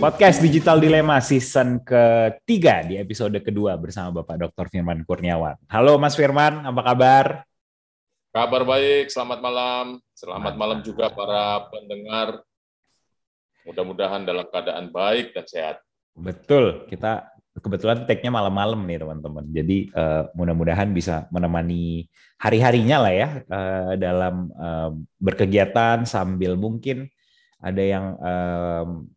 Podcast Digital Dilema season ketiga di episode kedua bersama Bapak Dr. Firman Kurniawan. Halo Mas Firman, apa kabar? Kabar baik, selamat malam. Selamat malam juga para pendengar. Mudah-mudahan dalam keadaan baik dan sehat. Betul, kita kebetulan tag-nya malam-malam nih teman-teman. Jadi uh, mudah-mudahan bisa menemani hari-harinya lah ya uh, dalam uh, berkegiatan sambil mungkin ada yang um,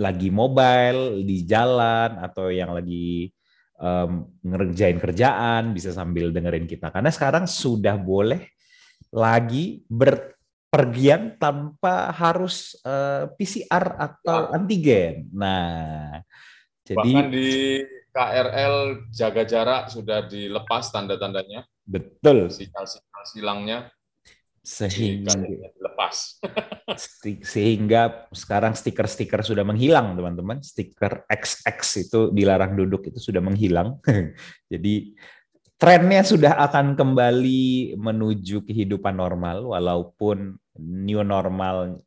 lagi mobile di jalan atau yang lagi um, ngerjain kerjaan bisa sambil dengerin kita karena sekarang sudah boleh lagi berpergian tanpa harus uh, PCR atau ya. antigen. Nah, jadi bahkan di KRL jaga jarak sudah dilepas tanda-tandanya. Betul. Sinyal-sinyal silangnya sehingga lepas sehingga sekarang stiker-stiker sudah menghilang teman-teman. Stiker XX itu dilarang duduk itu sudah menghilang. Jadi trennya sudah akan kembali menuju kehidupan normal walaupun new normal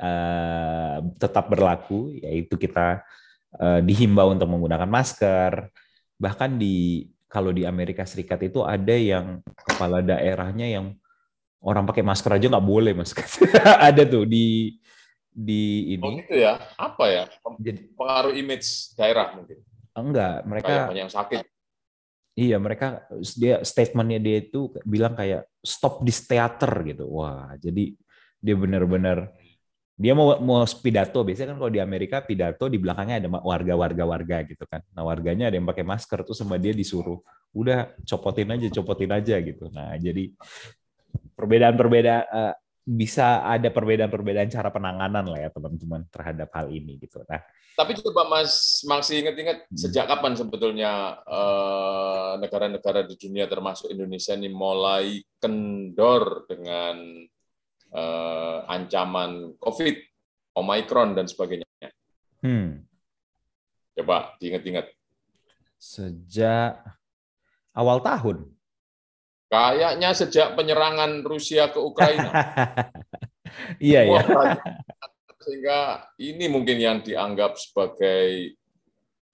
uh, tetap berlaku yaitu kita uh, dihimbau untuk menggunakan masker. Bahkan di kalau di Amerika Serikat itu ada yang kepala daerahnya yang orang pakai masker aja nggak boleh mas. Ada tuh di di ini. Oh gitu ya? Apa ya? Pengaruh image daerah mungkin? Enggak mereka kayak banyak yang sakit. Iya mereka dia statementnya dia itu bilang kayak stop this theater gitu. Wah jadi dia benar-benar dia mau mau pidato. Biasanya kan kalau di Amerika pidato di belakangnya ada warga-warga warga gitu kan. Nah warganya ada yang pakai masker tuh sama dia disuruh udah copotin aja copotin aja gitu. Nah jadi perbedaan-perbedaan uh, bisa ada perbedaan-perbedaan cara penanganan lah ya teman-teman terhadap hal ini gitu. Nah, tapi coba Mas masih ingat-ingat hmm. sejak kapan sebetulnya uh, negara-negara di dunia termasuk Indonesia ini mulai kendor dengan uh, ancaman COVID, Omicron dan sebagainya. Hmm. Coba diingat-ingat. Sejak awal tahun. Kayaknya sejak penyerangan Rusia ke Ukraina. iya, iya. Sehingga ini mungkin yang dianggap sebagai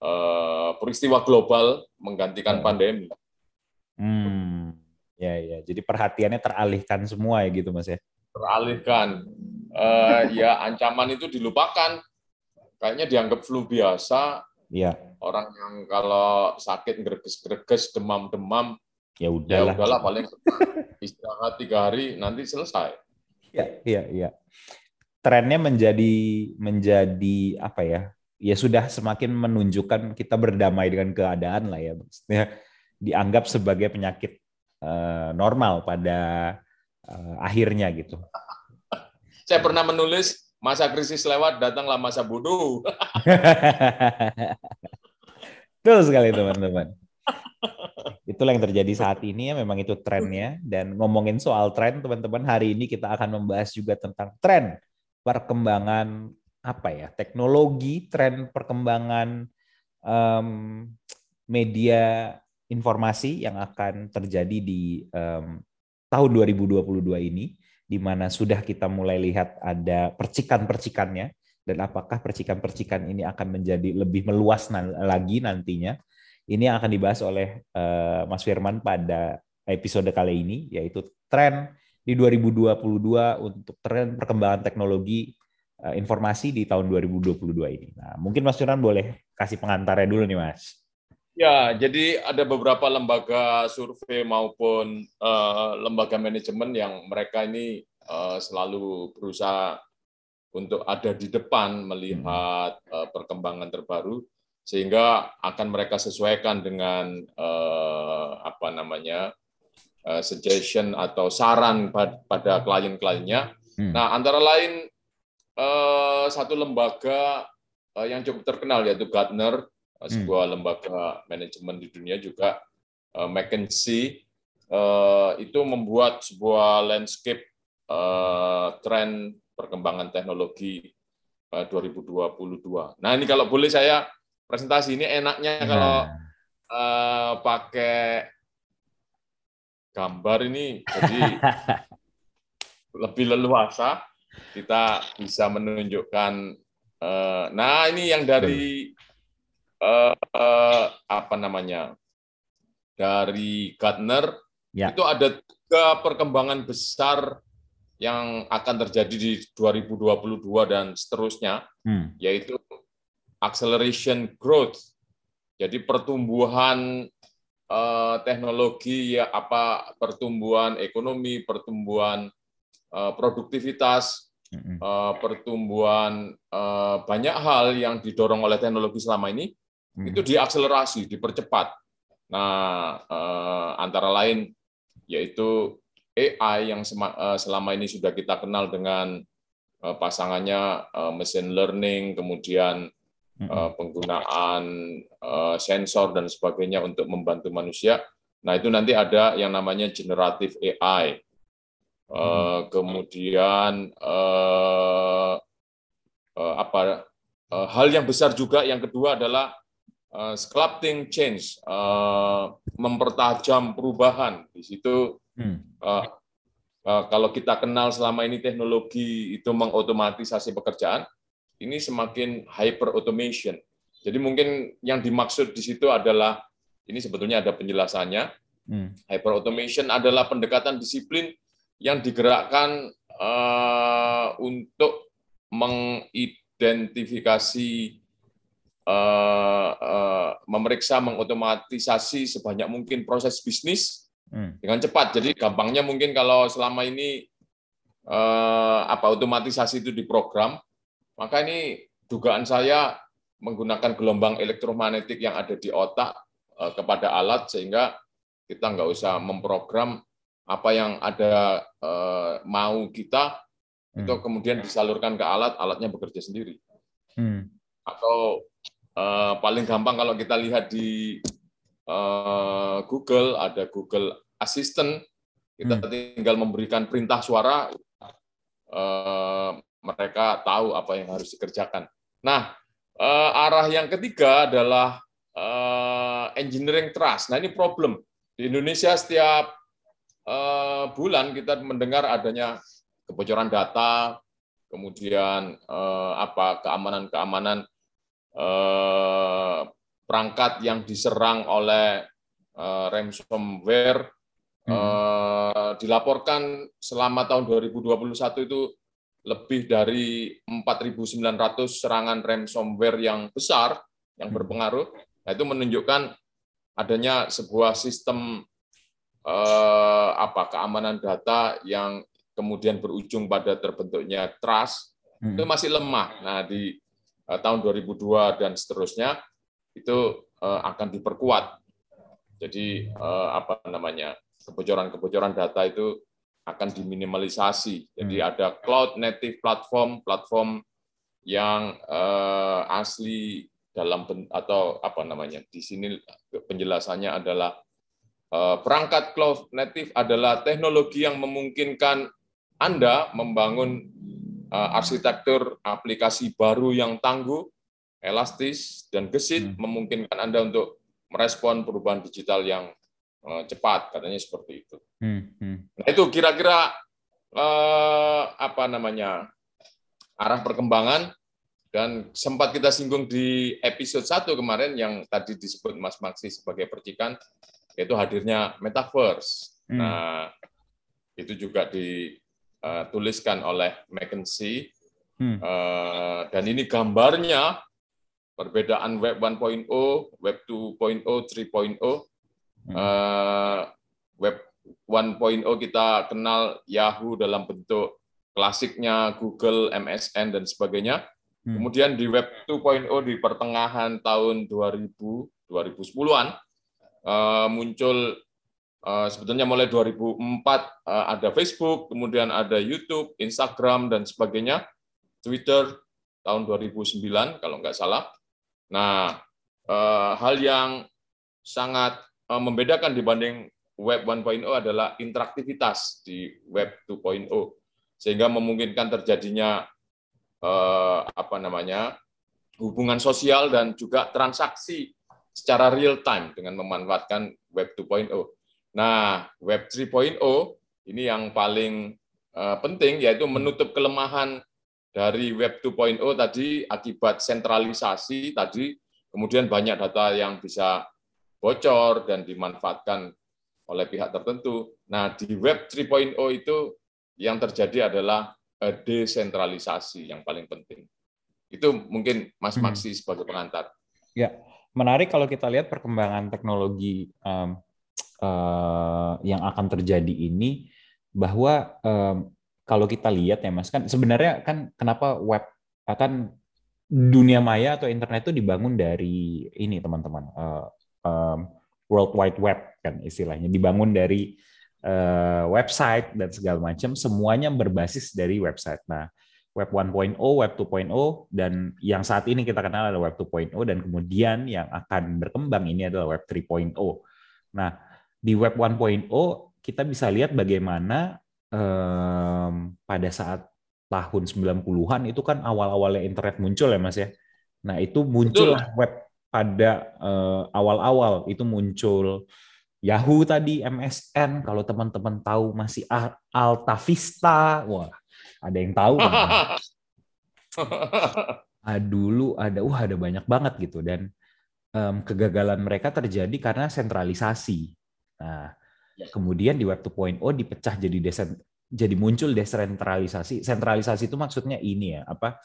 uh, peristiwa global menggantikan pandemi. Hmm, ya, ya. Jadi perhatiannya teralihkan semua ya gitu, Mas ya? Teralihkan. Uh, ya, ancaman itu dilupakan. Kayaknya dianggap flu biasa. Iya. Orang yang kalau sakit greges-greges, demam-demam, ya udahlah. Ya udahlah paling istirahat tiga hari nanti selesai. Iya, iya, iya. Trennya menjadi menjadi apa ya? Ya sudah semakin menunjukkan kita berdamai dengan keadaan lah ya. Maksudnya dianggap sebagai penyakit uh, normal pada uh, akhirnya gitu. Saya pernah menulis masa krisis lewat datanglah masa bodoh. Betul sekali teman-teman itulah yang terjadi saat ini ya memang itu trennya. Dan ngomongin soal tren teman-teman hari ini kita akan membahas juga tentang tren perkembangan apa ya teknologi tren perkembangan um, media informasi yang akan terjadi di um, tahun 2022 ini di mana sudah kita mulai lihat ada percikan-percikannya dan apakah percikan-percikan ini akan menjadi lebih meluas lagi nantinya ini yang akan dibahas oleh uh, Mas Firman pada episode kali ini, yaitu tren di 2022 untuk tren perkembangan teknologi uh, informasi di tahun 2022 ini. Nah, mungkin Mas Firman boleh kasih pengantarnya dulu nih, Mas. Ya, jadi ada beberapa lembaga survei maupun uh, lembaga manajemen yang mereka ini uh, selalu berusaha untuk ada di depan melihat uh, perkembangan terbaru sehingga akan mereka sesuaikan dengan uh, apa namanya uh, suggestion atau saran pada klien-kliennya. Hmm. Nah, antara lain uh, satu lembaga uh, yang cukup terkenal yaitu Gartner, uh, sebuah lembaga manajemen di dunia juga uh, McKinsey uh, itu membuat sebuah landscape uh, tren perkembangan teknologi uh, 2022. Nah, ini kalau boleh saya presentasi ini enaknya nah. kalau uh, pakai gambar ini jadi lebih leluasa kita bisa menunjukkan Uh, nah ini yang dari uh, uh, apa namanya dari Gartner ya. itu ada tiga perkembangan besar yang akan terjadi di 2022 dan seterusnya, hmm. yaitu acceleration growth. Jadi pertumbuhan uh, teknologi ya apa pertumbuhan ekonomi, pertumbuhan uh, produktivitas, uh, pertumbuhan uh, banyak hal yang didorong oleh teknologi selama ini hmm. itu diakselerasi, dipercepat. Nah, uh, antara lain yaitu AI yang selama ini sudah kita kenal dengan pasangannya mesin learning, kemudian penggunaan sensor dan sebagainya untuk membantu manusia. Nah itu nanti ada yang namanya generatif AI. Kemudian apa hal yang besar juga yang kedua adalah sculpting change, mempertajam perubahan. Di situ. Uh, uh, kalau kita kenal selama ini teknologi itu mengotomatisasi pekerjaan, ini semakin hyper automation. Jadi mungkin yang dimaksud di situ adalah ini sebetulnya ada penjelasannya. Hmm. Hyper automation adalah pendekatan disiplin yang digerakkan uh, untuk mengidentifikasi, uh, uh, memeriksa, mengotomatisasi sebanyak mungkin proses bisnis hmm. dengan cepat. Jadi gampangnya mungkin kalau selama ini eh, apa otomatisasi itu diprogram, maka ini dugaan saya menggunakan gelombang elektromagnetik yang ada di otak eh, kepada alat sehingga kita nggak usah memprogram apa yang ada eh, mau kita hmm. itu kemudian disalurkan ke alat, alatnya bekerja sendiri. Hmm. Atau eh, paling gampang kalau kita lihat di Google, ada Google Assistant, kita hmm. tinggal memberikan perintah suara, mereka tahu apa yang harus dikerjakan. Nah, uh, arah yang ketiga adalah uh, engineering trust. Nah, ini problem. Di Indonesia setiap uh, bulan kita mendengar adanya kebocoran data, kemudian uh, apa keamanan-keamanan uh, perangkat yang diserang oleh uh, ransomware hmm. uh, dilaporkan selama tahun 2021 itu lebih dari 4.900 serangan ransomware yang besar yang hmm. berpengaruh. Nah, itu menunjukkan adanya sebuah sistem uh, apa keamanan data yang kemudian berujung pada terbentuknya trust hmm. itu masih lemah. Nah, di uh, tahun 2002 dan seterusnya itu uh, akan diperkuat. Jadi uh, apa namanya kebocoran-kebocoran data itu akan diminimalisasi. Jadi hmm. ada cloud native platform, platform yang uh, asli dalam atau apa namanya di sini penjelasannya adalah uh, perangkat cloud native adalah teknologi yang memungkinkan anda membangun uh, arsitektur aplikasi baru yang tangguh elastis dan gesit hmm. memungkinkan Anda untuk merespon perubahan digital yang cepat, katanya seperti itu. Hmm. Hmm. Nah itu kira-kira uh, apa namanya arah perkembangan dan sempat kita singgung di episode satu kemarin yang tadi disebut Mas Maksi sebagai percikan yaitu hadirnya metaverse. Hmm. Nah itu juga dituliskan oleh McKinsey hmm. uh, dan ini gambarnya perbedaan web 1.0, web 2.0, 3.0. Uh, web 1.0 kita kenal Yahoo dalam bentuk klasiknya Google, MSN dan sebagainya. Hmm. Kemudian di web 2.0 di pertengahan tahun 2000 2010-an uh, muncul uh, sebetulnya mulai 2004 uh, ada Facebook, kemudian ada YouTube, Instagram dan sebagainya, Twitter tahun 2009 kalau nggak salah. Nah, eh, hal yang sangat eh, membedakan dibanding Web 1.0 adalah interaktivitas di Web 2.0, sehingga memungkinkan terjadinya eh, apa namanya hubungan sosial dan juga transaksi secara real time dengan memanfaatkan Web 2.0. Nah, Web 3.0 ini yang paling penting yaitu menutup kelemahan dari Web 2.0 tadi akibat sentralisasi tadi kemudian banyak data yang bisa bocor dan dimanfaatkan oleh pihak tertentu. Nah, di Web 3.0 itu yang terjadi adalah eh, desentralisasi yang paling penting. Itu mungkin Mas hmm. Maksi hmm. sebagai pengantar. Ya, menarik kalau kita lihat perkembangan teknologi um, uh, yang akan terjadi ini bahwa um, kalau kita lihat ya Mas kan sebenarnya kan kenapa web akan dunia maya atau internet itu dibangun dari ini teman-teman uh, um, World Wide Web kan istilahnya dibangun dari uh, website dan segala macam semuanya berbasis dari website. Nah, Web 1.0, Web 2.0 dan yang saat ini kita kenal adalah Web 2.0 dan kemudian yang akan berkembang ini adalah Web 3.0. Nah, di Web 1.0 kita bisa lihat bagaimana um, pada saat tahun 90-an itu kan awal-awalnya internet muncul ya Mas ya. Nah, itu muncul web pada uh, awal-awal itu muncul Yahoo tadi, MSN, kalau teman-teman tahu masih Alta Vista, wah ada yang tahu kan? ah, dulu ada, wah ada banyak banget gitu dan um, kegagalan mereka terjadi karena sentralisasi. Nah, Ya. Kemudian di Web 2.0 dipecah jadi desen, jadi muncul desentralisasi. Sentralisasi itu maksudnya ini ya, apa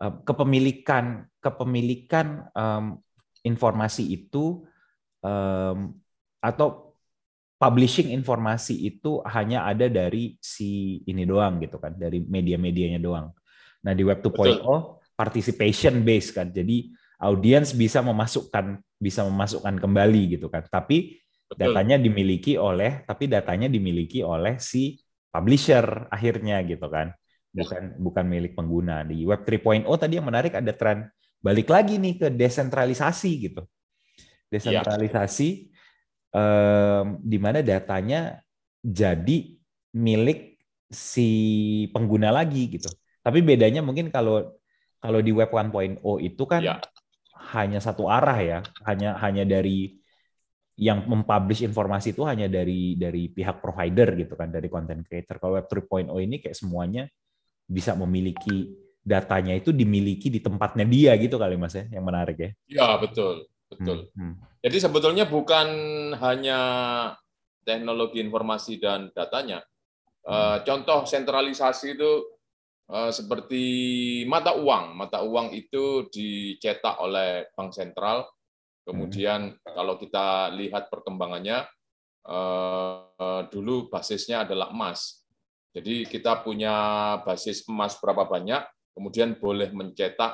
kepemilikan kepemilikan um, informasi itu um, atau publishing informasi itu hanya ada dari si ini doang gitu kan, dari media-medianya doang. Nah, di Web 2.0 participation based kan. Jadi audiens bisa memasukkan bisa memasukkan kembali gitu kan. Tapi Datanya dimiliki oleh, tapi datanya dimiliki oleh si publisher akhirnya gitu kan, ya. bukan bukan milik pengguna. Di Web 3.0 tadi yang menarik ada tren balik lagi nih ke desentralisasi gitu, desentralisasi ya. eh, di mana datanya jadi milik si pengguna lagi gitu. Tapi bedanya mungkin kalau kalau di Web 1.0 itu kan ya. hanya satu arah ya, hanya hanya dari yang mempublish informasi itu hanya dari dari pihak provider gitu kan dari content creator. Kalau Web 3.0 ini kayak semuanya bisa memiliki datanya itu dimiliki di tempatnya dia gitu kali Mas ya, yang menarik ya. Ya, betul. Betul. Hmm, hmm. Jadi sebetulnya bukan hanya teknologi informasi dan datanya. Hmm. Contoh sentralisasi itu eh, seperti mata uang. Mata uang itu dicetak oleh bank sentral Kemudian hmm. kalau kita lihat perkembangannya, eh, dulu basisnya adalah emas. Jadi kita punya basis emas berapa banyak, kemudian boleh mencetak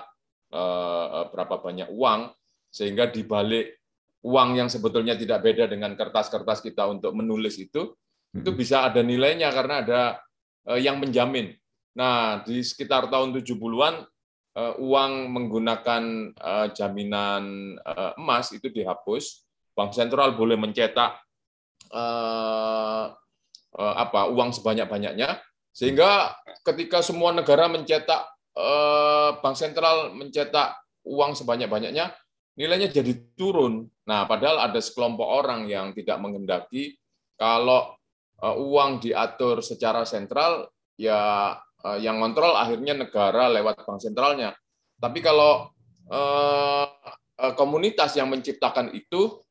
eh, berapa banyak uang, sehingga di balik uang yang sebetulnya tidak beda dengan kertas-kertas kita untuk menulis itu, itu hmm. bisa ada nilainya karena ada eh, yang menjamin. Nah, di sekitar tahun 70-an uh, uang menggunakan jaminan emas itu dihapus, bank sentral boleh mencetak apa uang sebanyak-banyaknya sehingga ketika semua negara mencetak bank sentral mencetak uang sebanyak-banyaknya nilainya jadi turun. Nah, padahal ada sekelompok orang yang tidak mengendaki kalau uh, uang diatur secara sentral ya Eh, yang kontrol akhirnya negara lewat bank sentralnya. Tapi kalau eh, eh, komunitas yang menciptakan itu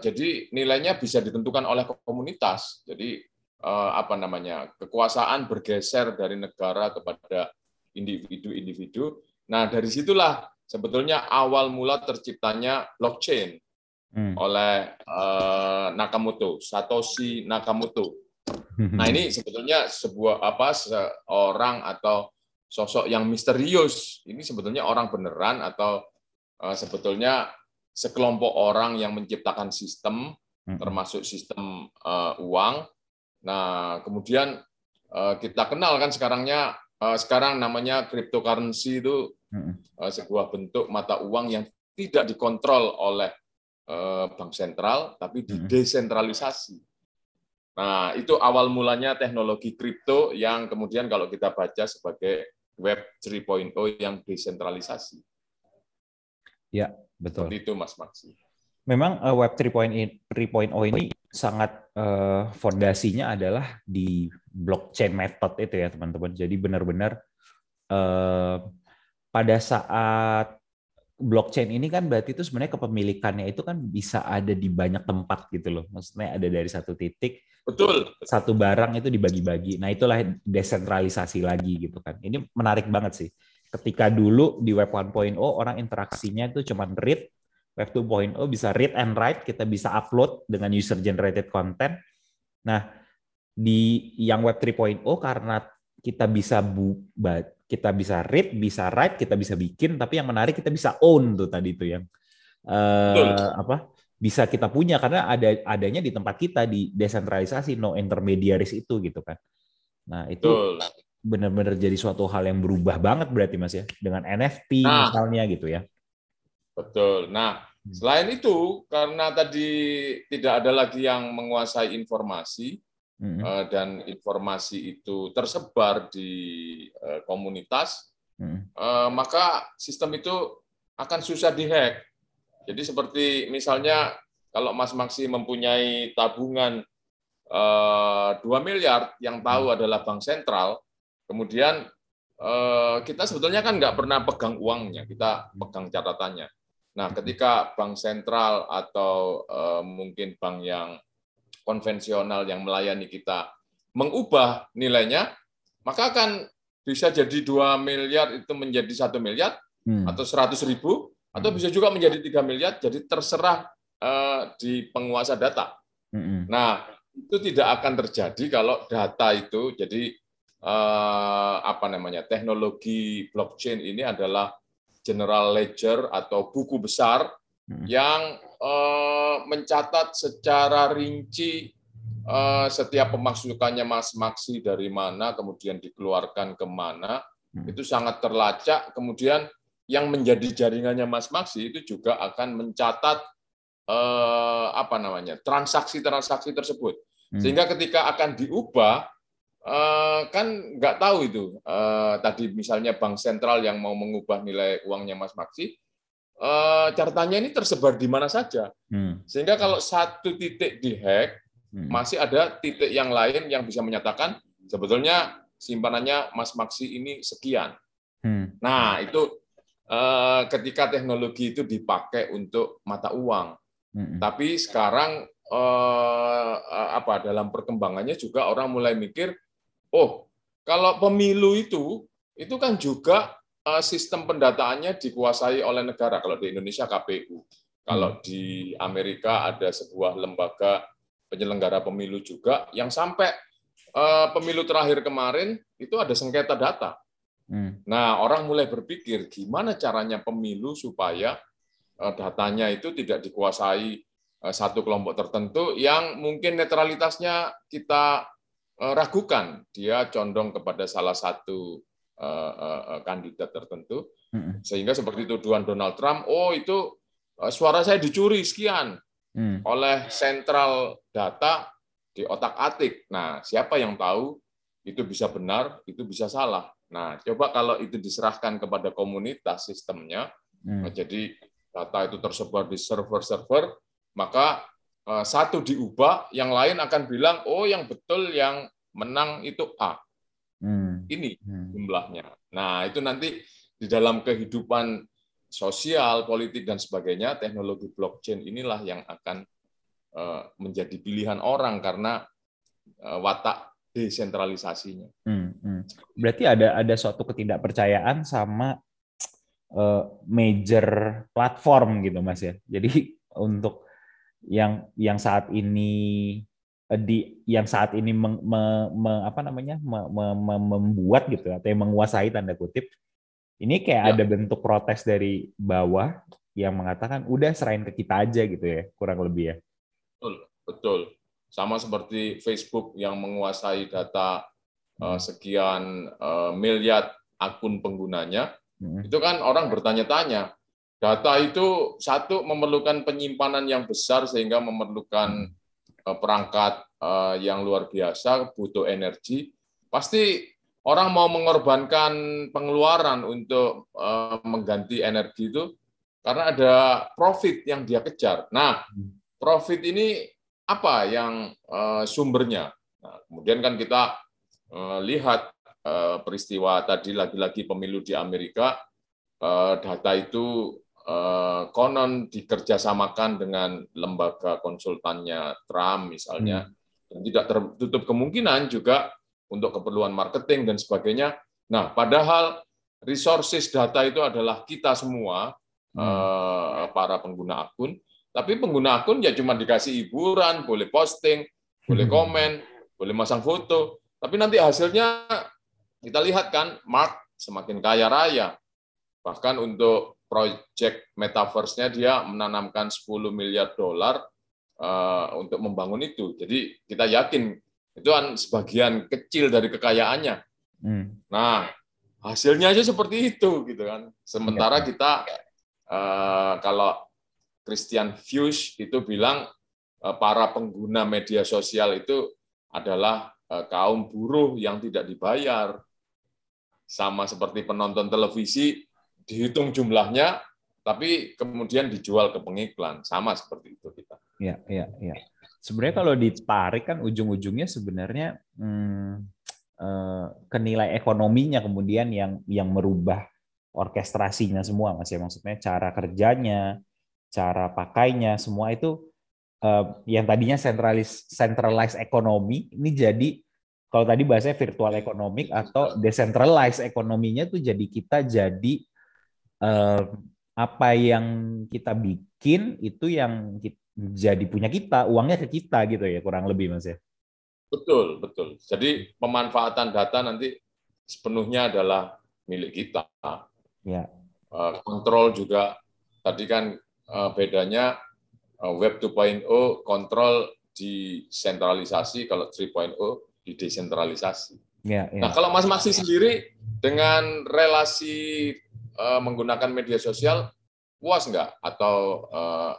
jadi nilainya bisa ditentukan oleh komunitas. Jadi apa namanya kekuasaan bergeser dari negara kepada individu-individu. Nah dari situlah sebetulnya awal mula terciptanya blockchain hmm. oleh Nakamoto, Satoshi Nakamoto. Nah ini sebetulnya sebuah apa seorang atau sosok yang misterius. Ini sebetulnya orang beneran atau uh, sebetulnya sekelompok orang yang menciptakan sistem, termasuk sistem uh, uang. Nah kemudian uh, kita kenal kan sekarangnya uh, sekarang namanya cryptocurrency itu uh, sebuah bentuk mata uang yang tidak dikontrol oleh uh, bank sentral, tapi didesentralisasi. Nah, itu awal mulanya teknologi kripto yang kemudian kalau kita baca sebagai Web 3.0 yang desentralisasi. Ya, betul. Seperti itu, Mas Maksi. Memang uh, Web 3.0 ini sangat uh, fondasinya adalah di blockchain method itu ya teman-teman. Jadi benar-benar uh, pada saat blockchain ini kan berarti itu sebenarnya kepemilikannya itu kan bisa ada di banyak tempat gitu loh. Maksudnya ada dari satu titik. Betul. Satu barang itu dibagi-bagi. Nah, itulah desentralisasi lagi gitu kan. Ini menarik banget sih. Ketika dulu di web 1.0 orang interaksinya itu cuma read, web 2.0 bisa read and write, kita bisa upload dengan user generated content. Nah, di yang web 3.0 karena kita bisa bu, kita bisa read, bisa write, kita bisa bikin, tapi yang menarik kita bisa own tuh tadi tuh yang uh, apa bisa kita punya karena ada adanya di tempat kita di desentralisasi no intermediaries itu gitu kan. Nah itu benar-benar jadi suatu hal yang berubah banget berarti mas ya dengan NFT nah, misalnya gitu ya. Betul. Nah. Selain itu karena tadi tidak ada lagi yang menguasai informasi, hmm. Eh, dan informasi itu tersebar di eh, komunitas, hmm. Eh, maka sistem itu akan susah dihack. Jadi seperti misalnya kalau Mas Maksi mempunyai tabungan 2 miliar yang tahu hmm. adalah bank sentral, kemudian kita sebetulnya kan nggak pernah pegang uangnya, kita pegang catatannya. Nah, ketika bank sentral atau mungkin bank yang konvensional yang melayani kita mengubah nilainya, maka akan bisa jadi 2 miliar itu menjadi satu miliar hmm. atau 100 ribu, atau hmm. bisa juga menjadi 3 miliar, jadi terserah uh, di penguasa data. Hmm. Nah, itu tidak akan terjadi kalau data itu jadi uh, apa namanya teknologi blockchain ini adalah general ledger atau buku besar hmm. yang Eh, mencatat secara rinci eh, setiap pemasukannya Mas Maksi dari mana, kemudian dikeluarkan ke mana, hmm. itu sangat terlacak. Kemudian yang menjadi jaringannya Mas Maksi itu juga akan mencatat eh, apa namanya transaksi-transaksi tersebut. Hmm. Sehingga ketika akan diubah, kan nggak tahu itu. Tadi misalnya bank sentral yang mau mengubah nilai uangnya Mas Maksi, uh, catatannya ini tersebar di mana saja. Hmm. Sehingga kalau satu titik dihack, hmm. masih ada titik yang lain yang bisa menyatakan sebetulnya simpanannya Mas Maksi ini sekian. Hmm. Nah, itu uh, ketika teknologi itu dipakai untuk mata uang. Tapi sekarang uh, apa dalam perkembangannya juga orang mulai mikir, oh, kalau pemilu itu itu kan juga Eh, sistem pendataannya dikuasai oleh negara. Kalau di Indonesia KPU, kalau hmm. di Amerika ada sebuah lembaga penyelenggara pemilu juga yang sampai eh, pemilu terakhir kemarin itu ada sengketa data. Hmm. Nah, orang mulai berpikir gimana caranya pemilu supaya eh, datanya itu tidak dikuasai satu kelompok tertentu yang mungkin netralitasnya kita ragukan. Dia condong kepada salah satu Eh, eh, eh, kandidat tertentu sehingga seperti tuduhan Donald Trump oh itu suara saya dicuri sekian mm. oleh sentral data di otak atik nah siapa yang tahu itu bisa benar itu bisa salah nah coba kalau itu diserahkan kepada komunitas sistemnya mm. jadi data itu tersebar di server-server maka satu diubah yang lain akan bilang oh yang betul yang menang itu A Hmm. Ini hmm. jumlahnya. Nah, itu nanti di dalam kehidupan sosial, politik dan sebagainya, teknologi blockchain inilah yang akan eh, menjadi pilihan orang karena eh, watak desentralisasinya. Hmm, hmm. Berarti ada ada suatu ketidakpercayaan sama uh, major platform gitu, Mas ya. Jadi untuk yang yang saat ini Eh, di yang saat ini meng, me, me, apa namanya me, me, me, membuat gitu atau yang menguasai tanda kutip ini kayak ya. ada bentuk protes dari bawah yang mengatakan udah serahin ke kita aja gitu ya kurang lebih ya betul betul sama seperti Facebook yang menguasai data uh, sekian uh, miliar akun penggunanya hmm. itu kan orang bertanya-tanya data itu satu memerlukan penyimpanan yang besar sehingga memerlukan Eh, perangkat eh, yang luar biasa, butuh energi, pasti orang mau mengorbankan pengeluaran untuk eh, mengganti energi itu karena ada profit yang dia kejar. Nah, profit ini apa yang sumbernya. Nah, kemudian kan kita lihat peristiwa tadi lagi-lagi pemilu di Amerika, data itu konon dikerjasamakan dengan lembaga konsultannya Trump misalnya, hmm. dan tidak tertutup kemungkinan juga untuk keperluan marketing dan sebagainya. Nah, padahal resources data itu adalah kita semua hmm. para pengguna akun, tapi pengguna akun ya cuma dikasih hiburan, boleh posting, boleh hmm. komen, boleh masang foto, tapi nanti hasilnya kita lihat kan, Mark semakin kaya raya. Bahkan untuk project metaverse-nya dia menanamkan 10 miliar dolar uh, untuk membangun itu. Jadi kita yakin itu kan sebagian kecil dari kekayaannya. Hmm. Nah, hasilnya aja seperti itu gitu kan. Sementara iya. kita uh, kalau Christian Fuchs itu bilang uh, para pengguna media sosial itu adalah uh, kaum buruh yang tidak dibayar. Sama seperti penonton televisi dihitung jumlahnya tapi kemudian dijual ke pengiklan. Sama seperti itu kita. Iya, iya, iya. Sebenarnya kalau ditarik kan ujung-ujungnya sebenarnya hmm, Eh, kenilai ekonominya kemudian yang yang merubah orkestrasinya semua mas ya maksudnya cara kerjanya cara pakainya semua itu uh, yang tadinya centralis centralized ekonomi ini jadi kalau tadi bahasanya virtual economic atau decentralized ekonominya tuh jadi kita jadi apa yang kita bikin itu yang kita, jadi punya kita uangnya ke kita gitu ya kurang lebih mas ya Betul, betul. Jadi pemanfaatan data nanti sepenuhnya adalah milik kita. Ya. Eh, kontrol juga tadi kan eh, bedanya eh, Web 2.0 kontrol disentralisasi, kalau 3.0 didesentralisasi. Ya, ya. Nah, kalau Mas Maksi sendiri dengan relasi menggunakan media sosial puas nggak atau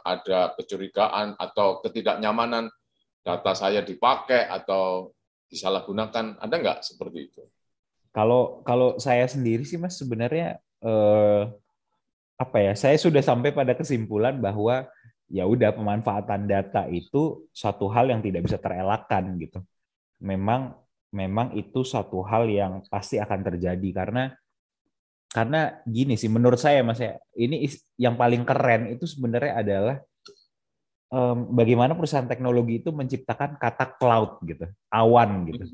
ada kecurigaan atau ketidaknyamanan data saya dipakai atau disalahgunakan ada nggak seperti itu? Kalau kalau saya sendiri sih mas sebenarnya eh, apa ya saya sudah sampai pada kesimpulan bahwa ya udah pemanfaatan data itu satu hal yang tidak bisa terelakkan gitu. Memang memang itu satu hal yang pasti akan terjadi karena karena gini sih menurut saya mas ya ini yang paling keren itu sebenarnya adalah um, bagaimana perusahaan teknologi itu menciptakan kata cloud gitu, awan gitu.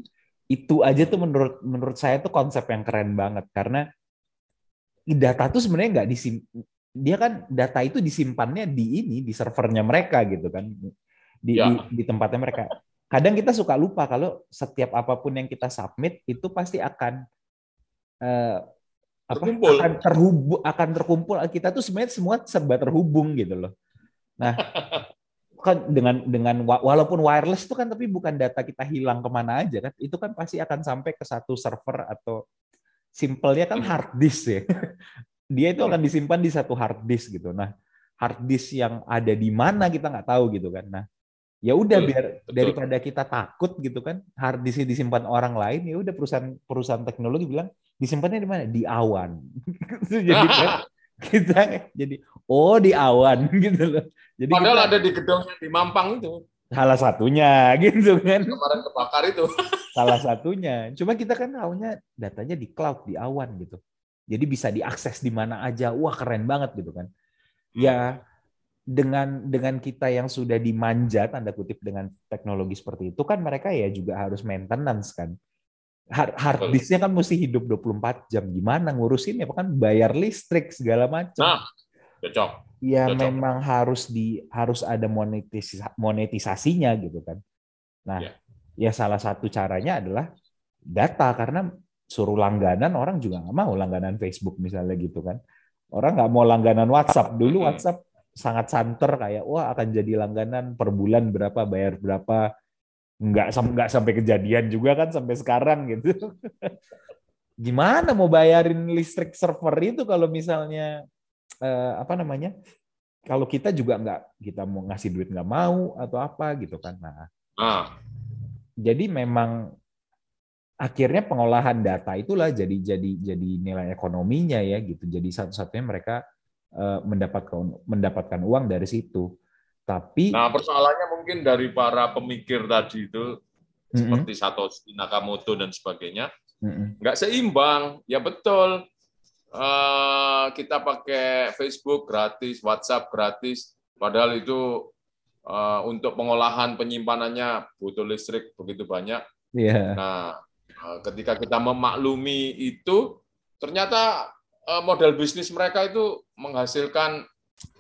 Itu aja tuh menurut menurut saya tuh konsep yang keren banget karena data tuh sebenarnya nggak disim dia kan data itu disimpannya di ini di servernya mereka gitu kan di, ya. di di tempatnya mereka. Kadang kita suka lupa kalau setiap apa pun yang kita submit itu pasti akan uh, apa? Terkumpul. akan terhubung akan terkumpul. Kita tuh sebenarnya semua serba terhubung gitu loh. Nah, kan dengan dengan walaupun wireless itu kan tapi bukan data kita hilang ke mana aja kan. Itu kan pasti akan sampai ke satu server atau simpelnya kan hard disk ya. Dia itu akan disimpan di satu hard disk gitu. Nah hard disk yang ada di mana kita nggak tahu gitu kan. Nah ya udah biar daripada kita takut gitu kan hard disk disimpan orang lain ya udah perusahaan perusahaan teknologi bilang disimpannya di mana di awan jadi kan kita jadi oh di awan gitu loh. Jadi Padahal kita, ada di gedung di Mampang itu. Salah satunya gitu kan. Kemarin kebakar itu. Salah satunya. Cuma kita kan tahunya datanya di cloud, di awan gitu. Jadi bisa diakses di mana aja. Wah, keren banget gitu kan. Ya dengan dengan kita yang sudah dimanja tanda kutip dengan teknologi seperti itu kan mereka ya juga harus maintenance kan hard, hard disknya kan mesti hidup 24 jam. Gimana ngurusin ya kan bayar listrik segala macam. Nah, cocok. Ya cocok. memang harus di harus ada monetis, monetisasinya gitu kan. Nah, ya. ya salah satu caranya adalah data karena suruh langganan orang juga nggak mau langganan Facebook misalnya gitu kan. Orang nggak mau langganan WhatsApp dulu WhatsApp sangat santer kayak wah akan jadi langganan per bulan berapa bayar berapa nggak nggak sampai kejadian juga kan sampai sekarang gitu. Gimana mau bayarin listrik server itu kalau misalnya eh, apa namanya? Kalau kita juga nggak kita mau ngasih duit nggak mau atau apa gitu kan. Nah, ah. jadi memang akhirnya pengolahan data itulah jadi jadi jadi nilai ekonominya ya gitu. Jadi satu-satunya mereka mendapatkan mendapatkan uang dari situ. Tapi Nah, persoalannya mungkin dari para pemikir tadi itu Mm-mm. seperti Satoshi Nakamoto dan sebagainya Mm-mm. nggak seimbang. Ya betul. Eh, kita pakai Facebook gratis, WhatsApp gratis, padahal itu eh, untuk pengolahan penyimpanannya butuh listrik begitu banyak. Iya. Nah, eh, ketika kita memaklumi itu, ternyata eh, model bisnis mereka itu menghasilkan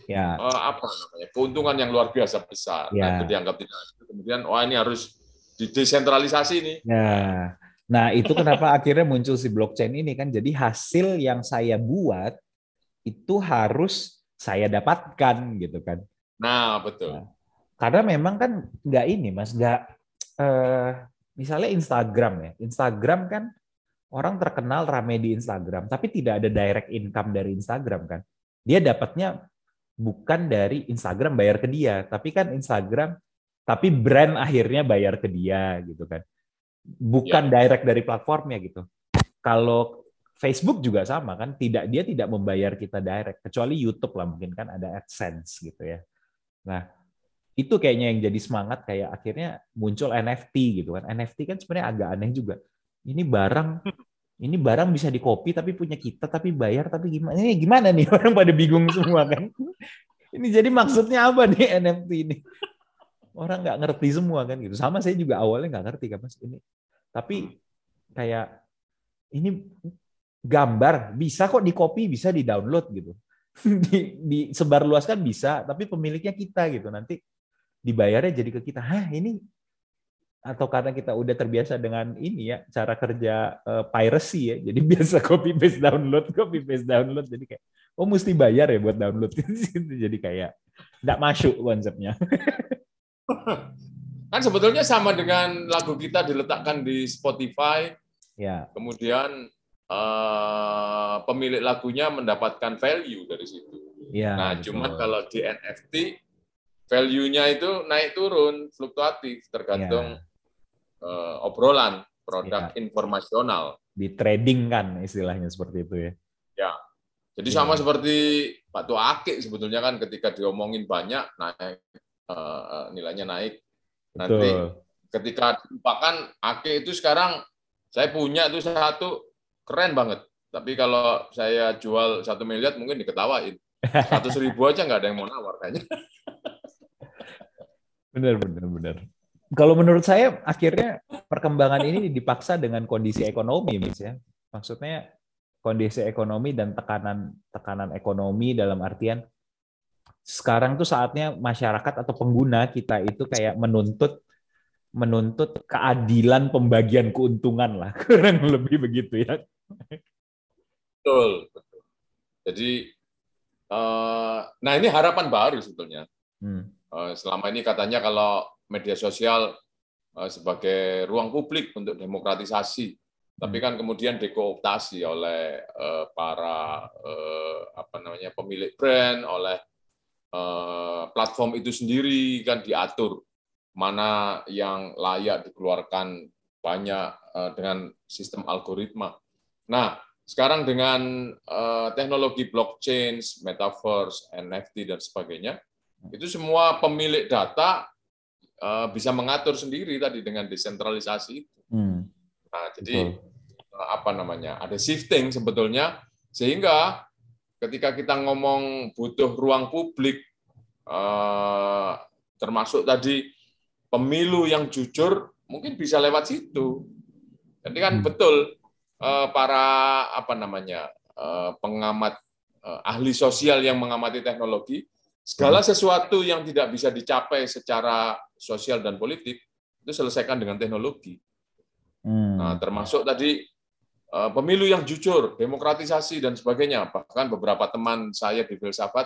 Ya. eh, apa namanya keuntungan yang luar biasa besar. Ya. Nah, itu dianggap tidak. Kemudian, wah ini harus didesentralisasi nih. Ya. Nah, itu kenapa akhirnya muncul si blockchain ini kan. Jadi hasil yang saya buat itu harus saya dapatkan gitu kan. Nah, betul. Karena memang kan nggak ini mas, nggak eh, misalnya Instagram ya. Instagram kan orang terkenal rame di Instagram, tapi tidak ada direct income dari Instagram kan. Dia dapatnya bukan dari Instagram bayar ke dia, tapi kan Instagram, tapi brand akhirnya bayar ke dia gitu kan. Bukan direct dari platformnya gitu. Kalau Facebook juga sama kan, tidak dia tidak membayar kita direct, kecuali YouTube lah mungkin kan ada AdSense gitu ya. Nah, itu kayaknya yang jadi semangat kayak akhirnya muncul NFT gitu kan. NFT kan sebenarnya agak aneh juga. Ini barang ini barang bisa dikopi tapi punya kita tapi bayar tapi gimana ini gimana nih orang pada bingung semua kan. Ini jadi maksudnya apa nih NFT ini? Orang nggak ngerti semua kan gitu. Sama saya juga awalnya nggak ngerti kan mas ini. Tapi kayak ini gambar bisa kok dikopi bisa di download gitu. di, disebarluaskan bisa tapi pemiliknya kita gitu nanti dibayarnya jadi ke kita hah ini atau karena kita udah terbiasa dengan ini ya cara kerja uh, piracy ya. Jadi biasa copy paste download copy paste download. Jadi kayak oh mesti bayar ya buat download. Jadi kayak nggak masuk konsepnya. Kan sebetulnya sama dengan lagu kita diletakkan di Spotify. Ya. Kemudian uh, pemilik lagunya mendapatkan value dari situ. Ya nah betul. cuman kalau di NFT value-nya itu naik turun fluktuatif tergantung ya. Uh, obrolan produk Ya. informasional. Di trading kan istilahnya seperti itu ya. Ya. Jadi Ya. sama seperti Pak Tua Ake sebetulnya kan ketika diomongin banyak naik uh, nilainya naik. Nanti betul. ketika dilupakan Ake itu sekarang saya punya itu satu keren banget. Tapi kalau saya jual satu miliar mungkin diketawain. Seratus ribu aja nggak ada yang mau nawar kayaknya. Benar benar benar kalau menurut saya akhirnya perkembangan ini dipaksa dengan kondisi ekonomi mas ya. Maksudnya kondisi ekonomi dan tekanan tekanan ekonomi dalam artian sekarang tuh saatnya masyarakat atau pengguna kita itu kayak menuntut menuntut keadilan pembagian keuntungan lah. Kurang lebih begitu ya. Betul betul. Jadi uh, nah ini harapan baru sebetulnya. Hmm. uh, selama ini katanya kalau media sosial uh, sebagai ruang publik untuk demokratisasi. Tapi kan kemudian dikooptasi oleh uh, para uh, apa namanya pemilik brand oleh platform itu sendiri kan diatur mana yang layak dikeluarkan banyak dengan sistem algoritma. Nah, sekarang dengan teknologi blockchain, metaverse, NFT dan sebagainya, itu semua pemilik data uh, bisa mengatur sendiri tadi dengan desentralisasi itu. Hmm. Nah, jadi Betul. apa namanya? Ada shifting sebetulnya sehingga ketika kita ngomong butuh ruang publik uh, termasuk tadi pemilu yang jujur mungkin bisa lewat situ. Jadi kan hmm. betul uh, para apa namanya? Uh, pengamat uh, ahli sosial yang mengamati teknologi segala sesuatu yang tidak bisa dicapai secara sosial dan politik itu selesaikan dengan teknologi. Hmm. Nah, termasuk tadi uh, pemilu yang jujur, demokratisasi dan sebagainya. Bahkan beberapa teman saya di filsafat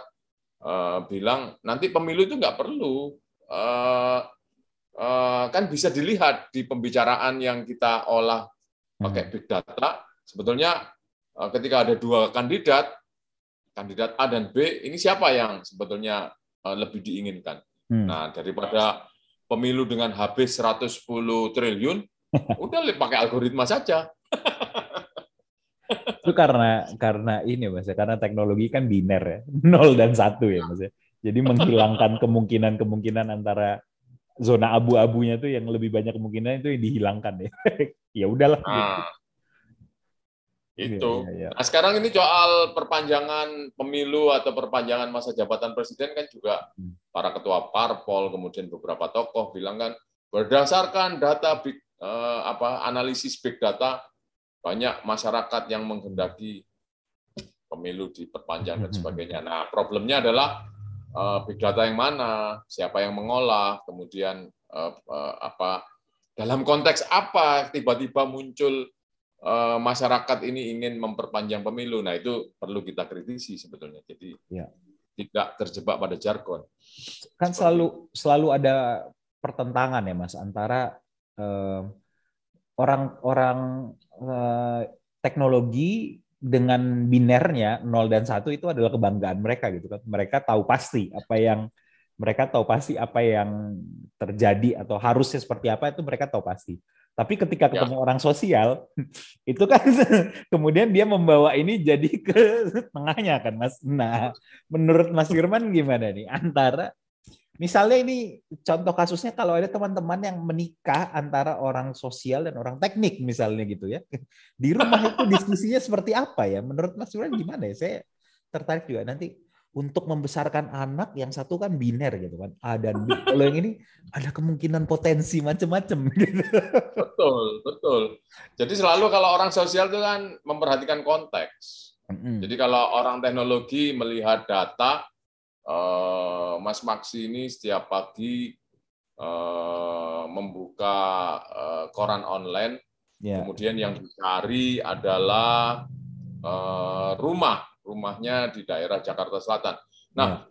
uh, bilang nanti pemilu itu nggak perlu, uh, uh, kan bisa dilihat di pembicaraan yang kita olah pakai big data. Sebetulnya uh, ketika ada dua kandidat, kandidat A dan B, ini siapa yang sebetulnya uh, lebih diinginkan? Hmm. Nah, daripada pemilu dengan habis 110 triliun, udah pakai algoritma saja. itu karena karena ini mas ya karena teknologi kan biner ya nol dan satu ya mas ya Jadi menghilangkan kemungkinan-kemungkinan antara zona abu-abunya tuh yang lebih banyak kemungkinan itu yang dihilangkan ya. ya udahlah. Nah, gitu. Itu. Ya, ya, ya. Nah, sekarang ini soal perpanjangan pemilu atau perpanjangan masa jabatan presiden kan juga hmm. para ketua parpol kemudian beberapa tokoh bilang kan berdasarkan data big eh, apa analisis big data banyak masyarakat yang menghendaki pemilu diperpanjang dan hmm. sebagainya. Nah, problemnya adalah eh, big data yang mana, siapa yang mengolah, kemudian eh, eh apa dalam konteks apa tiba-tiba muncul masyarakat ini ingin memperpanjang pemilu. Nah, itu perlu kita kritisi sebetulnya. Jadi ya. tidak terjebak pada jargon. Kan Seperti selalu itu. selalu ada pertentangan ya, Mas, antara orang-orang eh, eh, teknologi dengan binernya 0 dan 1 itu adalah kebanggaan mereka gitu kan. Mereka tahu pasti apa yang mereka tahu pasti apa yang terjadi atau harusnya seperti apa itu mereka tahu pasti. Tapi ketika ya. ketemu ya. orang sosial, itu kan kemudian dia membawa ini jadi ke tengahnya kan, Mas. Nah, menurut Mas Firman gimana nih antara misalnya ini contoh kasusnya kalau ada teman-teman yang menikah antara orang sosial dan orang teknik misalnya gitu ya. Di rumah itu diskusinya seperti apa ya? Menurut Mas Firman gimana ya? Saya tertarik juga nanti untuk membesarkan anak yang satu kan biner gitu kan A dan B kalau yang ini ada kemungkinan potensi macam-macam gitu. betul betul jadi selalu kalau orang sosial itu kan memperhatikan konteks mm-hmm. jadi kalau orang teknologi melihat data eh, Mas Maksi ini setiap pagi eh, membuka eh, koran online yeah. kemudian yang dicari adalah rumah rumahnya di daerah Jakarta Selatan. Nah, ya.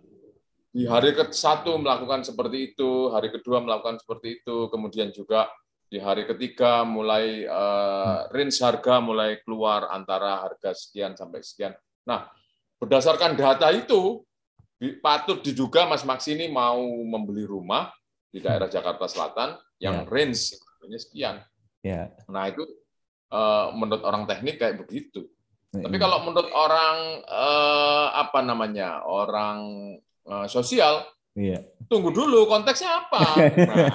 di hari ke satu melakukan seperti itu, hari kedua melakukan seperti itu, kemudian juga di hari ketiga mulai uh, range harga mulai keluar antara harga sekian sampai sekian. Nah, berdasarkan data itu patut diduga Mas Max ini mau membeli rumah di daerah Jakarta Selatan yang ya. range sekian. Ya. Nah itu uh, menurut orang teknik kayak begitu. Tapi kalau menurut orang eh, apa namanya orang eh, sosial, iya. tunggu dulu konteksnya apa. Nah.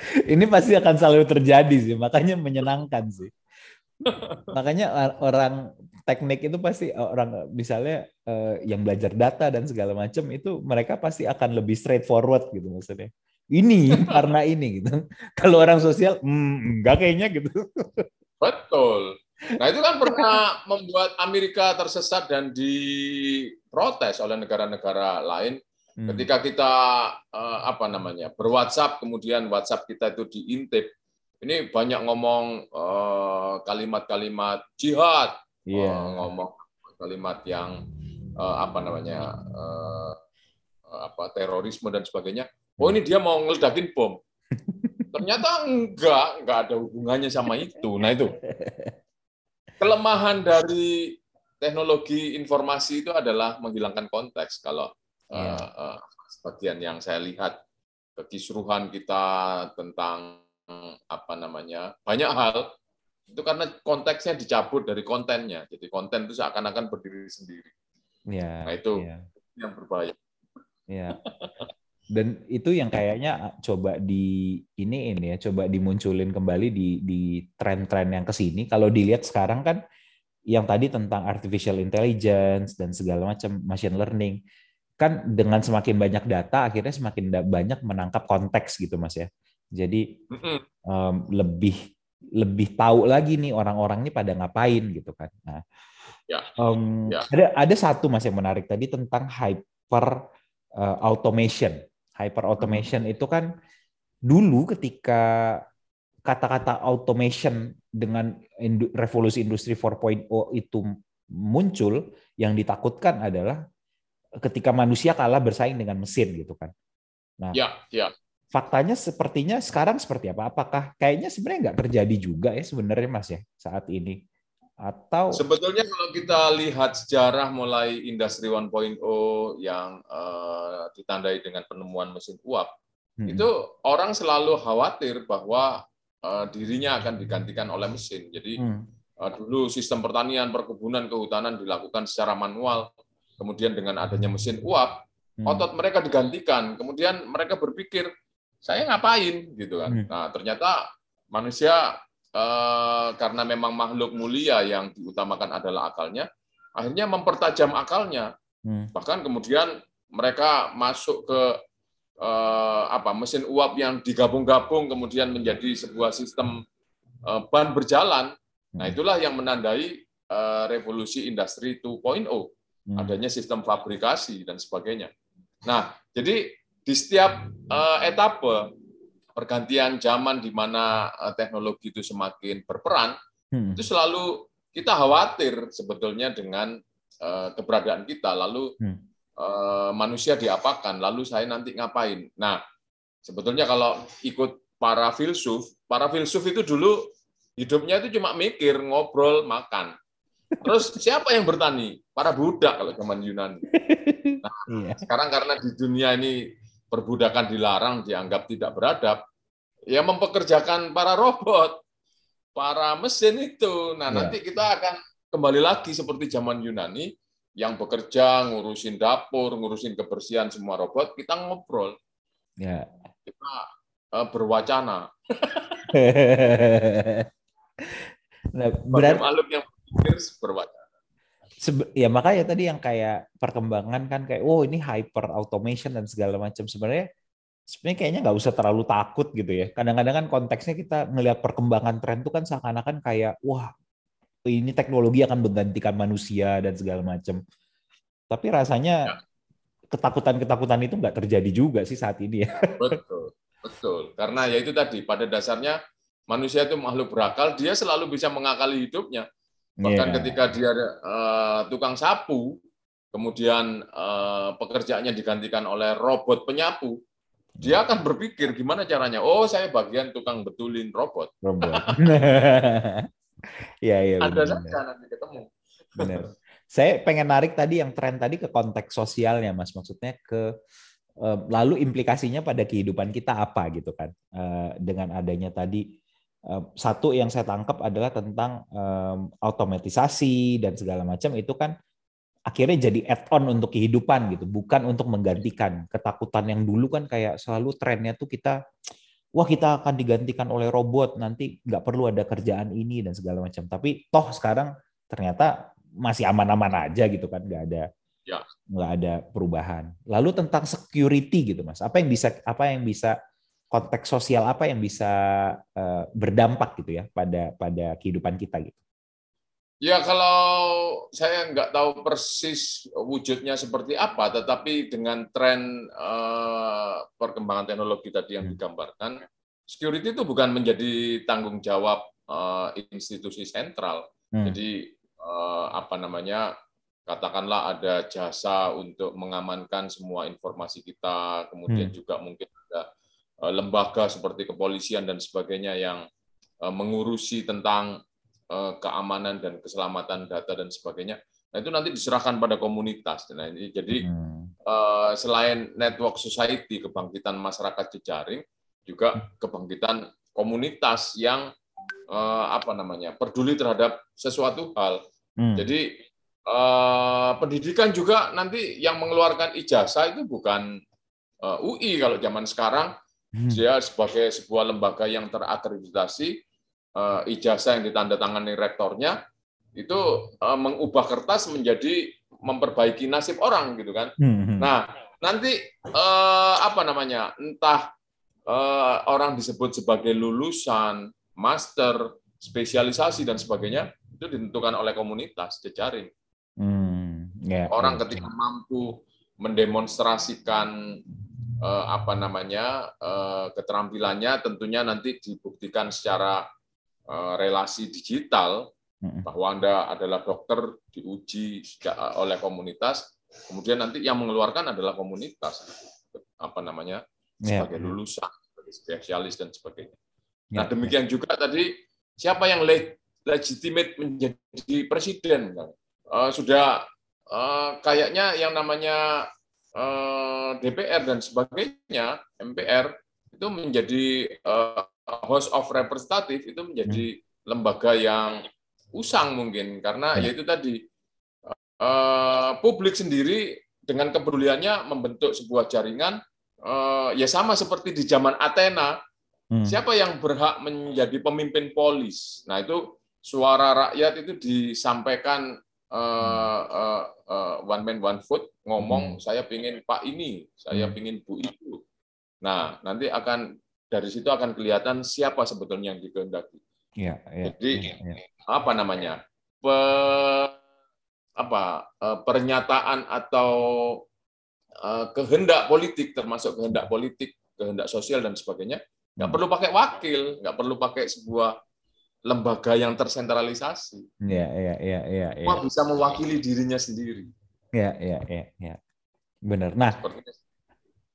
Ini pasti akan selalu terjadi sih, makanya menyenangkan sih. makanya orang teknik itu pasti orang misalnya eh, yang belajar data dan segala macam itu mereka pasti akan lebih straightforward gitu maksudnya. Ini karena ini gitu. Kalau orang sosial, hmm, enggak kayaknya gitu. Betul. Nah itu kan pernah membuat Amerika tersesat dan diprotes oleh negara-negara lain hmm. ketika kita eh, apa namanya berwhatsapp kemudian WhatsApp kita itu diintip. Ini banyak ngomong eh, kalimat-kalimat jihad, yeah. Iya. ngomong kalimat yang eh, apa namanya apa terorisme dan sebagainya. Oh ini dia mau ngeledakin bom. Ternyata enggak, enggak ada hubungannya sama itu. Nah itu kelemahan dari teknologi informasi itu adalah menghilangkan konteks. Kalau yeah. uh, uh, sebagian yang saya lihat kekisruhan kita tentang apa namanya banyak hal itu karena konteksnya dicabut dari kontennya. Jadi konten itu seakan-akan berdiri sendiri. Yeah, nah itu yeah. yang berbahaya. Ya. Dan itu yang kayaknya coba di ini ini ya, coba dimunculin kembali di di tren-tren yang ke sini. Kalau dilihat sekarang kan yang tadi tentang artificial intelligence dan segala macam machine learning kan dengan semakin banyak data akhirnya semakin banyak menangkap konteks gitu mas ya. Jadi um, lebih lebih tahu lagi nih orang-orang ini pada ngapain gitu kan. Nah, ya. Um, ya. ada ada satu mas yang menarik tadi tentang hyper uh, automation hyper automation itu kan dulu ketika kata-kata automation dengan revolusi industri 4.0 itu muncul, yang ditakutkan adalah ketika manusia kalah bersaing dengan mesin gitu kan. Nah, ya, ya. faktanya sepertinya sekarang seperti apa? Apakah kayaknya sebenarnya nggak terjadi juga ya sebenarnya mas ya saat ini? Atau sebetulnya kalau kita lihat sejarah mulai industri 1.0 yang uh, ditandai dengan penemuan mesin uap, hmm. itu orang selalu khawatir bahwa uh, dirinya akan digantikan oleh mesin. Jadi hmm. uh, dulu sistem pertanian, perkebunan, kehutanan dilakukan secara manual. kemudian dengan adanya mesin uap, Hmm. otot mereka digantikan. Kemudian mereka berpikir, saya ngapain gitu kan. Hmm. Nah, ternyata manusia eh, karena memang makhluk mulia yang diutamakan adalah akalnya, akhirnya mempertajam akalnya. Hmm. Bahkan kemudian mereka masuk ke eh, apa mesin uap yang digabung-gabung kemudian menjadi sebuah sistem eh, ban berjalan. Nah, Hmm. itulah yang menandai eh, revolusi industri 2.0 Hmm. adanya sistem fabrikasi dan sebagainya. Nah, jadi di setiap eh, etape pergantian zaman di mana eh, teknologi itu semakin berperan, Hmm. itu selalu kita khawatir sebetulnya dengan eh, keberadaan kita. Lalu Hmm. eh, manusia diapakan? Lalu saya nanti ngapain? Nah, sebetulnya kalau ikut para filsuf, para filsuf itu dulu hidupnya itu cuma mikir, ngobrol, makan. Terus siapa yang bertani? Para budak kalau zaman Yunani. Iya. Sekarang karena di dunia ini perbudakan dilarang, dianggap tidak beradab, ya mempekerjakan para robot, para mesin itu. Nah, Iya. nanti kita akan kembali lagi seperti zaman Yunani, yang bekerja, ngurusin dapur, ngurusin kebersihan semua robot, kita ngobrol, Ya. kita eh, berwacana. nah, berarti makhluk yang berpikir berwacana. Sebe- ya makanya tadi yang kayak perkembangan kan kayak oh ini hyper automation dan segala macam. Sebenarnya sebenarnya kayaknya nggak usah terlalu takut gitu ya. Kadang-kadang kan konteksnya kita ngelihat perkembangan tren itu kan seakan-akan kayak wah ini teknologi akan menggantikan manusia dan segala macam. Tapi rasanya ketakutan-ketakutan itu nggak terjadi juga sih saat ini ya. Betul, betul. Karena ya itu tadi, pada dasarnya manusia itu makhluk berakal, dia selalu bisa mengakali hidupnya. Bahkan Iya. ketika dia eh, tukang sapu, kemudian eh, pekerjaannya digantikan oleh robot penyapu, dia akan berpikir gimana caranya. Oh, saya bagian tukang betulin robot. robot ya ya Ada benar. saja nanti ketemu. Benar. Saya pengen narik tadi yang tren tadi ke konteks sosialnya, Mas. Maksudnya ke eh, lalu implikasinya pada kehidupan kita apa gitu kan? Dengan adanya tadi satu yang saya tangkap adalah tentang em, automatisasi dan segala macam itu kan akhirnya jadi add-on untuk kehidupan gitu, bukan untuk menggantikan. Ketakutan yang dulu kan kayak selalu trennya tuh kita wah kita akan digantikan oleh robot nanti nggak perlu ada kerjaan ini dan segala macam. Tapi toh sekarang ternyata masih aman-aman aja gitu kan, nggak ada Ya. nggak ada perubahan. Lalu tentang security gitu mas, apa yang bisa apa yang bisa konteks sosial apa yang bisa eh, berdampak gitu ya pada pada kehidupan kita gitu. Ya kalau saya nggak tahu persis wujudnya seperti apa, tetapi dengan tren eh, perkembangan teknologi tadi yang Hmm. digambarkan, security itu bukan menjadi tanggung jawab eh, institusi sentral. Hmm. Jadi eh, apa namanya katakanlah ada jasa untuk mengamankan semua informasi kita, kemudian Hmm. juga mungkin ada lembaga seperti kepolisian dan sebagainya yang eh, mengurusi tentang eh, keamanan dan keselamatan data dan sebagainya. Nah itu nanti diserahkan pada komunitas. Nah ini jadi Hmm. eh, selain network society kebangkitan masyarakat jejaring, juga kebangkitan komunitas yang eh, apa namanya peduli terhadap sesuatu hal. Hmm. Jadi eh, pendidikan juga nanti yang mengeluarkan ijazah itu bukan eh, UI kalau zaman sekarang. Dia sebagai sebuah lembaga yang terakreditasi eh, ijazah yang ditandatangani rektornya itu eh, mengubah kertas menjadi memperbaiki nasib orang gitu kan. Hmm. Nah, nanti eh, apa namanya? Entah orang disebut sebagai lulusan, master, spesialisasi dan sebagainya itu ditentukan oleh komunitas jejaring. Hmm. Ya, Orang ya. ketika mampu mendemonstrasikan eh, apa namanya eh, keterampilannya tentunya nanti dibuktikan secara eh, relasi digital bahwa anda adalah dokter diuji sejak- oleh komunitas kemudian nanti yang mengeluarkan adalah komunitas apa namanya Ya. sebagai lulusan sebagai spesialis dan sebagainya. Ya, nah demikian juga tadi siapa yang le- legitimate menjadi presiden Eh, sudah eh, kayaknya yang namanya eh, DPR dan sebagainya MPR itu menjadi eh, House of Representative itu menjadi lembaga yang usang mungkin karena Ya. yaitu tadi uh, publik sendiri dengan kepeduliannya membentuk sebuah jaringan uh, ya sama seperti di zaman Athena. Hmm. Siapa yang berhak menjadi pemimpin polis? Nah itu suara rakyat itu disampaikan uh, uh, uh, one man one foot ngomong hmm. saya pingin pak ini, saya hmm. pingin bu itu. Nah nanti akan dari situ akan kelihatan siapa sebetulnya yang dikehendaki. Ya, ya, Jadi ya, ya. apa namanya pe, apa pernyataan atau kehendak politik termasuk kehendak politik, kehendak sosial dan sebagainya nggak hmm. perlu pakai wakil, nggak perlu pakai sebuah lembaga yang tersentralisasi. Iya, iya, iya, iya. Ya. bisa mewakili dirinya sendiri. Iya, iya, iya, ya. Benar. Nah,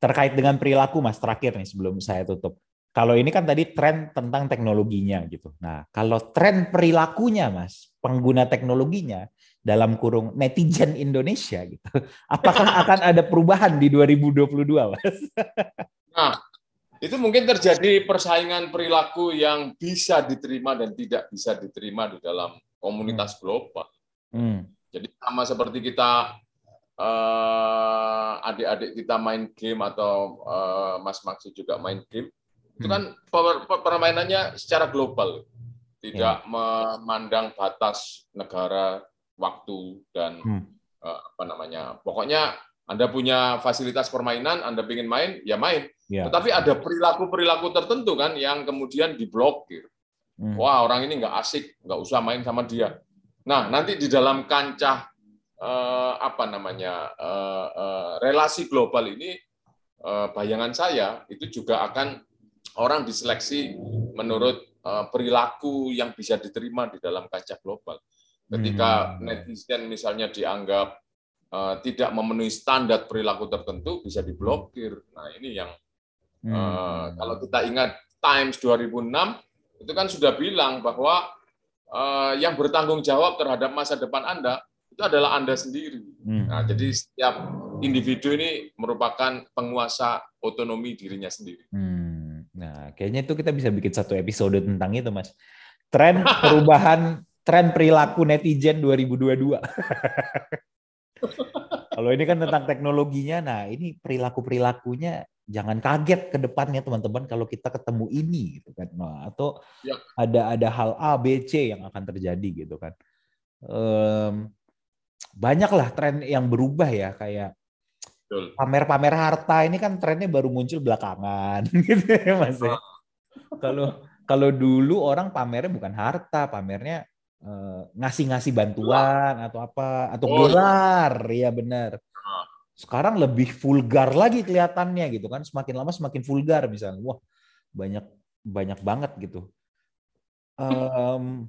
terkait dengan perilaku Mas terakhir nih sebelum saya tutup. Kalau ini kan tadi tren tentang teknologinya gitu. Nah, kalau tren perilakunya Mas, pengguna teknologinya dalam kurung netizen Indonesia gitu. Apakah akan ada perubahan di 2022, Mas? Nah, itu mungkin terjadi persaingan perilaku yang bisa diterima dan tidak bisa diterima di dalam komunitas hmm. global. Hmm. Jadi sama seperti kita uh, adik-adik kita main game atau uh, Mas Maksi juga main game, hmm. itu kan permainannya secara global, tidak hmm. memandang batas negara, waktu dan hmm. uh, apa namanya. Pokoknya anda punya fasilitas permainan, Anda ingin main, ya main. Ya. Tetapi ada perilaku-perilaku tertentu kan yang kemudian diblokir. Hmm. Wah orang ini nggak asik, nggak usah main sama dia. Nah nanti di dalam kancah eh, apa namanya eh, eh, relasi global ini, eh, bayangan saya itu juga akan orang diseleksi menurut eh, perilaku yang bisa diterima di dalam kancah global. Ketika hmm. netizen misalnya dianggap uh, tidak memenuhi standar perilaku tertentu bisa diblokir. Nah ini yang hmm. uh, kalau kita ingat Times 2006 itu kan sudah bilang bahwa uh, yang bertanggung jawab terhadap masa depan Anda itu adalah Anda sendiri. Hmm. Nah, jadi setiap individu ini merupakan penguasa otonomi dirinya sendiri. Hmm. Nah, kayaknya itu kita bisa bikin satu episode tentang itu, Mas. Tren perubahan tren perilaku netizen 2022. Kalau ini kan tentang teknologinya, nah ini perilaku-perilakunya jangan kaget ke depannya teman-teman kalau kita ketemu ini gitu kan. Nah, atau ya. ada ada hal A, B, C yang akan terjadi gitu kan. Um, banyaklah tren yang berubah ya kayak pamer-pamer harta ini kan trennya baru muncul belakangan gitu ya Mas. Ya. Ah. Kalau kalau dulu orang pamernya bukan harta, pamernya ngasih-ngasih bantuan atau apa atau oh, gelar. Iya. ya benar sekarang lebih vulgar lagi kelihatannya gitu kan. Semakin lama semakin vulgar misalnya. Wah banyak banyak banget gitu. Um,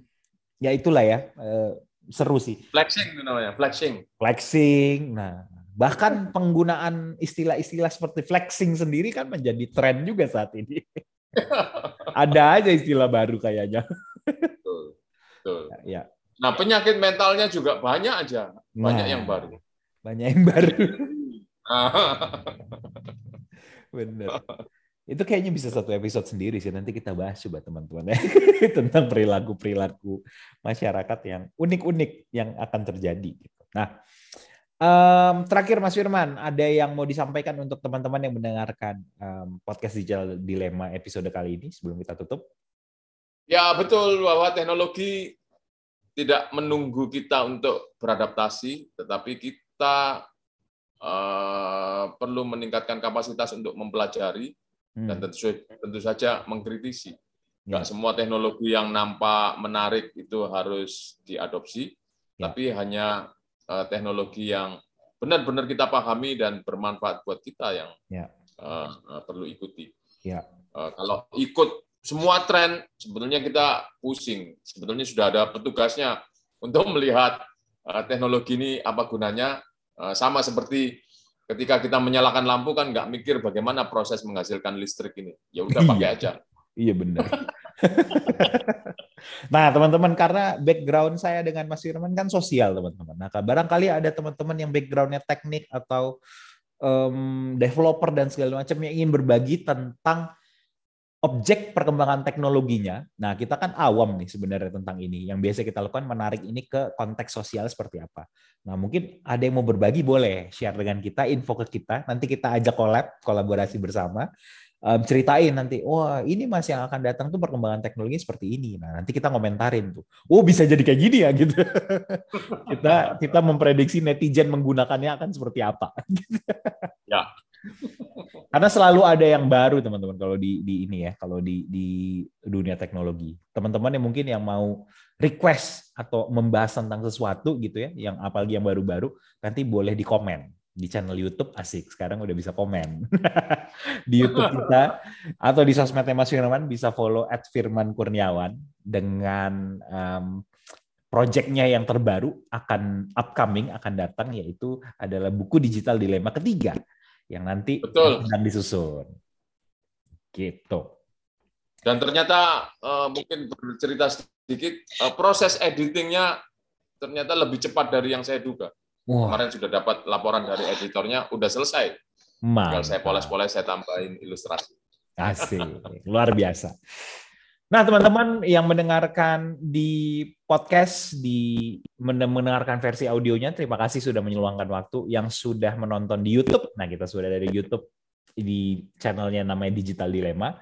ya itulah ya uh, seru sih. Flexing itu namanya flexing. Flexing nah. Bahkan penggunaan istilah-istilah seperti flexing sendiri kan menjadi tren juga saat ini. Ada aja istilah baru kayaknya Betul. Ya. Nah, penyakit mentalnya juga banyak aja, banyak nah, yang baru. Banyak yang baru. Benar. Itu kayaknya bisa satu episode sendiri sih. Nanti kita bahas coba teman-teman ya tentang perilaku-perilaku masyarakat yang unik-unik yang akan terjadi. Gitu. Nah, um, terakhir Mas Firman, ada yang mau disampaikan untuk teman-teman yang mendengarkan um, podcast Digital Dilema episode kali ini sebelum kita tutup? Ya betul bahwa teknologi tidak menunggu kita untuk beradaptasi, tetapi kita uh, perlu meningkatkan kapasitas untuk mempelajari hmm. dan tentu, tentu saja mengkritisi. Ya. semua teknologi yang nampak menarik itu harus diadopsi, ya. tapi hanya uh, teknologi yang benar-benar kita pahami dan bermanfaat buat kita yang ya. uh, perlu ikuti. Ya. Uh, kalau ikut semua tren sebetulnya kita pusing. Sebetulnya sudah ada petugasnya untuk melihat eh, teknologi ini apa gunanya. Eh, sama seperti ketika kita menyalakan lampu kan nggak mikir bagaimana proses menghasilkan listrik ini. Ya udah iya. pakai aja. Iya benar. nah teman-teman karena background saya dengan Mas Firman kan sosial teman-teman. Nah barangkali ada teman-teman yang backgroundnya teknik atau um, developer dan segala macam yang ingin berbagi tentang objek perkembangan teknologinya. Nah, kita kan awam nih sebenarnya tentang ini. Yang biasa kita lakukan menarik ini ke konteks sosial seperti apa. Nah, mungkin ada yang mau berbagi boleh share dengan kita, info ke kita. Nanti kita ajak collab, kolaborasi bersama. Um, ceritain nanti, wah ini mas yang akan datang tuh perkembangan teknologi seperti ini. Nah, nanti kita komentarin tuh. Oh, bisa jadi kayak gini ya gitu. kita kita memprediksi netizen menggunakannya akan seperti apa. ya. Karena selalu ada yang baru teman-teman kalau di di ini ya, kalau di di dunia teknologi. Teman-teman yang mungkin yang mau request atau membahas tentang sesuatu gitu ya, yang apalagi yang baru-baru, nanti boleh di komen di channel YouTube asik. Sekarang udah bisa komen. Di YouTube kita atau di sosmednya Mas Firman bisa follow at Firman Kurniawan dengan um, projectnya yang terbaru akan upcoming akan datang yaitu adalah buku digital dilema ketiga yang nanti Betul. sedang disusun. Gitu. Dan ternyata uh, mungkin bercerita sedikit, uh, proses editingnya ternyata lebih cepat dari yang saya duga. Wow. Kemarin sudah dapat laporan dari editornya, udah selesai. Tinggal saya poles-poles, saya tambahin ilustrasi. Asik, luar biasa. Nah, teman-teman yang mendengarkan di podcast, di mendengarkan versi audionya, terima kasih sudah menyumbangkan waktu. Yang sudah menonton di YouTube, nah kita sudah dari YouTube di channelnya namanya Digital Dilema.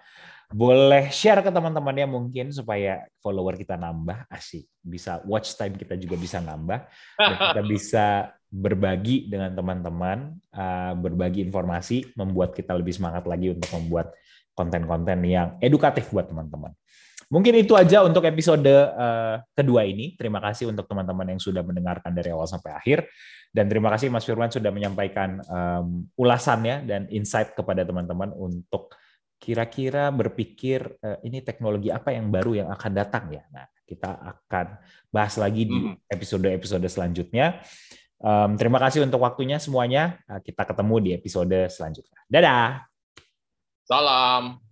Boleh share ke teman-temannya mungkin supaya follower kita nambah, asik. Bisa watch time kita juga bisa nambah. Dan kita bisa berbagi dengan teman-teman, uh, berbagi informasi, membuat kita lebih semangat lagi untuk membuat konten-konten yang edukatif buat teman-teman. Mungkin itu aja untuk episode uh, kedua ini. Terima kasih untuk teman-teman yang sudah mendengarkan dari awal sampai akhir. Dan terima kasih Mas Firman sudah menyampaikan um, ulasannya dan insight kepada teman-teman untuk kira-kira berpikir uh, ini teknologi apa yang baru yang akan datang ya. Nah, kita akan bahas lagi di hmm. episode-episode selanjutnya. Um, terima kasih untuk waktunya semuanya. Uh, kita ketemu di episode selanjutnya. Dadah. Salam.